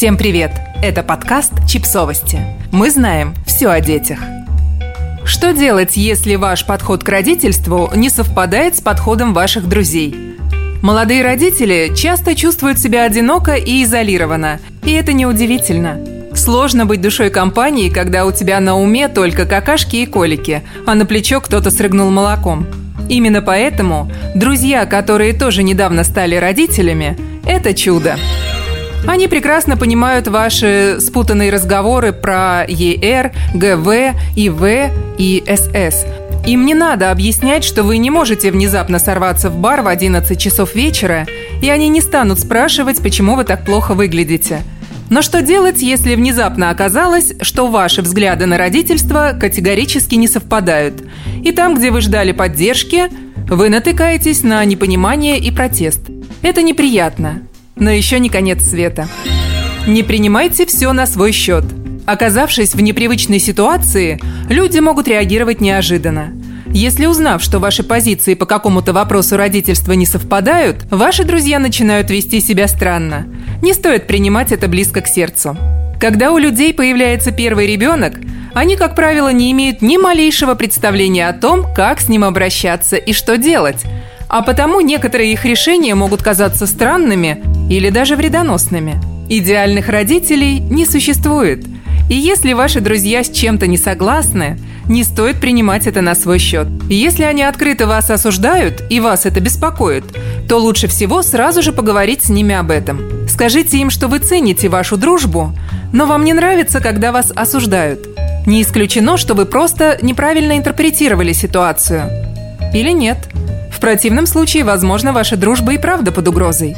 Всем привет! Это подкаст «Чипсовости». Мы знаем все о детях. Что делать, если ваш подход к родительству не совпадает с подходом ваших друзей? Молодые родители часто чувствуют себя одиноко и изолированно, и это неудивительно. Сложно быть душой компании, когда у тебя на уме только какашки и колики, а на плечо кто-то срыгнул молоком. Именно поэтому друзья, которые тоже недавно стали родителями, это чудо. Они прекрасно понимают ваши спутанные разговоры про ЕР, ГВ, ИВ и СС. Им не надо объяснять, что вы не можете внезапно сорваться в бар в 11 часов вечера, и они не станут спрашивать, почему вы так плохо выглядите. Но что делать, если внезапно оказалось, что ваши взгляды на родительство категорически не совпадают? И там, где вы ждали поддержки, вы натыкаетесь на непонимание и протест. Это неприятно, но еще не конец света. Не принимайте все на свой счет. Оказавшись в непривычной ситуации, люди могут реагировать неожиданно. Если узнав, что ваши позиции по какому-то вопросу родительства не совпадают, ваши друзья начинают вести себя странно. Не стоит принимать это близко к сердцу. Когда у людей появляется первый ребенок, они, как правило, не имеют ни малейшего представления о том, как с ним обращаться и что делать. А потому некоторые их решения могут казаться странными или даже вредоносными. Идеальных родителей не существует. И если ваши друзья с чем-то не согласны, не стоит принимать это на свой счет. Если они открыто вас осуждают и вас это беспокоит, то лучше всего сразу же поговорить с ними об этом. Скажите им, что вы цените вашу дружбу, но вам не нравится, когда вас осуждают. Не исключено, что вы просто неправильно интерпретировали ситуацию. Или нет. В противном случае, возможно, ваша дружба и правда под угрозой.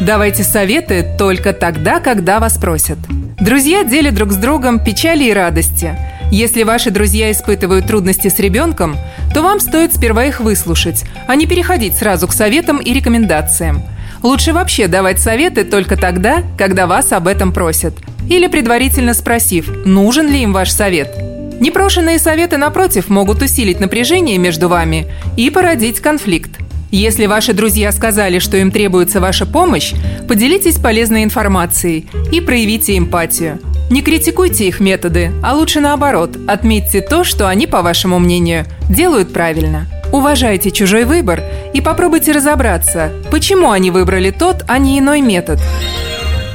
Давайте советы только тогда, когда вас просят. Друзья делят друг с другом печали и радости. Если ваши друзья испытывают трудности с ребенком, то вам стоит сперва их выслушать, а не переходить сразу к советам и рекомендациям. Лучше вообще давать советы только тогда, когда вас об этом просят. Или предварительно спросив, нужен ли им ваш совет. Непрошенные советы, напротив, могут усилить напряжение между вами и породить конфликт. Если ваши друзья сказали, что им требуется ваша помощь, поделитесь полезной информацией и проявите эмпатию. Не критикуйте их методы, а лучше наоборот, отметьте то, что они, по вашему мнению, делают правильно. Уважайте чужой выбор и попробуйте разобраться, почему они выбрали тот, а не иной метод.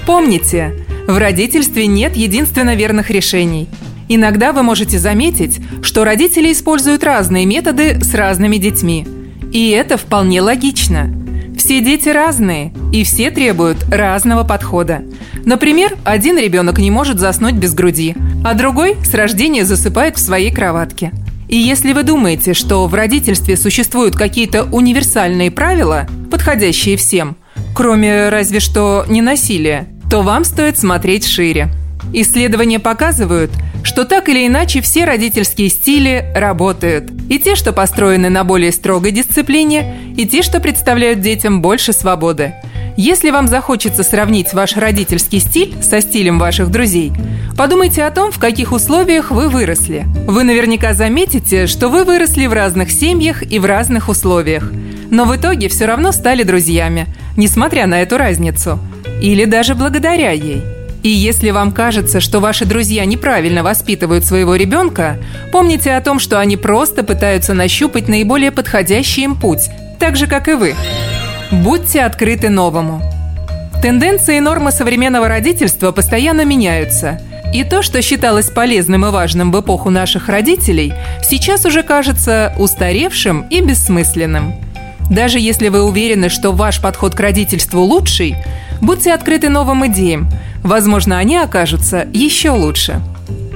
Помните, в родительстве нет единственно верных решений. Иногда вы можете заметить, что родители используют разные методы с разными детьми – и это вполне логично. Все дети разные, и все требуют разного подхода. Например, один ребенок не может заснуть без груди, а другой с рождения засыпает в своей кроватке. И если вы думаете, что в родительстве существуют какие-то универсальные правила, подходящие всем, кроме разве что не насилия, то вам стоит смотреть шире. Исследования показывают, что так или иначе все родительские стили работают. И те, что построены на более строгой дисциплине, и те, что представляют детям больше свободы. Если вам захочется сравнить ваш родительский стиль со стилем ваших друзей, подумайте о том, в каких условиях вы выросли. Вы наверняка заметите, что вы выросли в разных семьях и в разных условиях. Но в итоге все равно стали друзьями, несмотря на эту разницу. Или даже благодаря ей – и если вам кажется, что ваши друзья неправильно воспитывают своего ребенка, помните о том, что они просто пытаются нащупать наиболее подходящий им путь, так же, как и вы. Будьте открыты новому. Тенденции и нормы современного родительства постоянно меняются. И то, что считалось полезным и важным в эпоху наших родителей, сейчас уже кажется устаревшим и бессмысленным. Даже если вы уверены, что ваш подход к родительству лучший, будьте открыты новым идеям. Возможно, они окажутся еще лучше.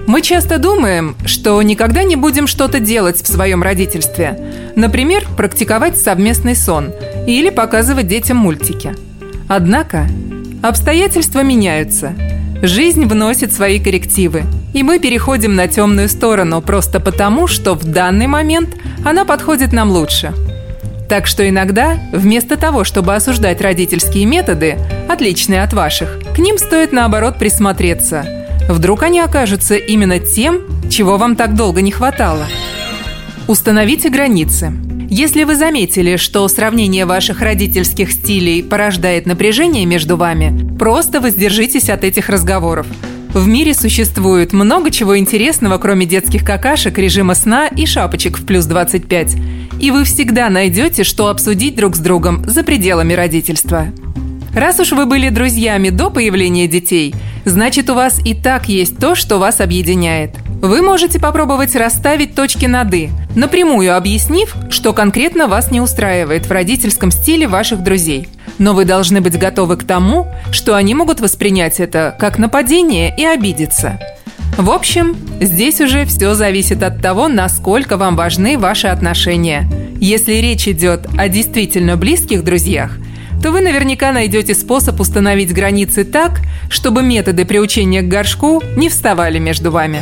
Мы часто думаем, что никогда не будем что-то делать в своем родительстве. Например, практиковать совместный сон или показывать детям мультики. Однако обстоятельства меняются. Жизнь вносит свои коррективы, и мы переходим на темную сторону просто потому, что в данный момент она подходит нам лучше – так что иногда, вместо того, чтобы осуждать родительские методы, отличные от ваших, к ним стоит наоборот присмотреться. Вдруг они окажутся именно тем, чего вам так долго не хватало. Установите границы. Если вы заметили, что сравнение ваших родительских стилей порождает напряжение между вами, просто воздержитесь от этих разговоров. В мире существует много чего интересного, кроме детских какашек, режима сна и шапочек в плюс 25. И вы всегда найдете, что обсудить друг с другом за пределами родительства. Раз уж вы были друзьями до появления детей, значит у вас и так есть то, что вас объединяет. Вы можете попробовать расставить точки над «и», напрямую объяснив, что конкретно вас не устраивает в родительском стиле ваших друзей. Но вы должны быть готовы к тому, что они могут воспринять это как нападение и обидеться. В общем, здесь уже все зависит от того, насколько вам важны ваши отношения. Если речь идет о действительно близких друзьях – то вы наверняка найдете способ установить границы так, чтобы методы приучения к горшку не вставали между вами.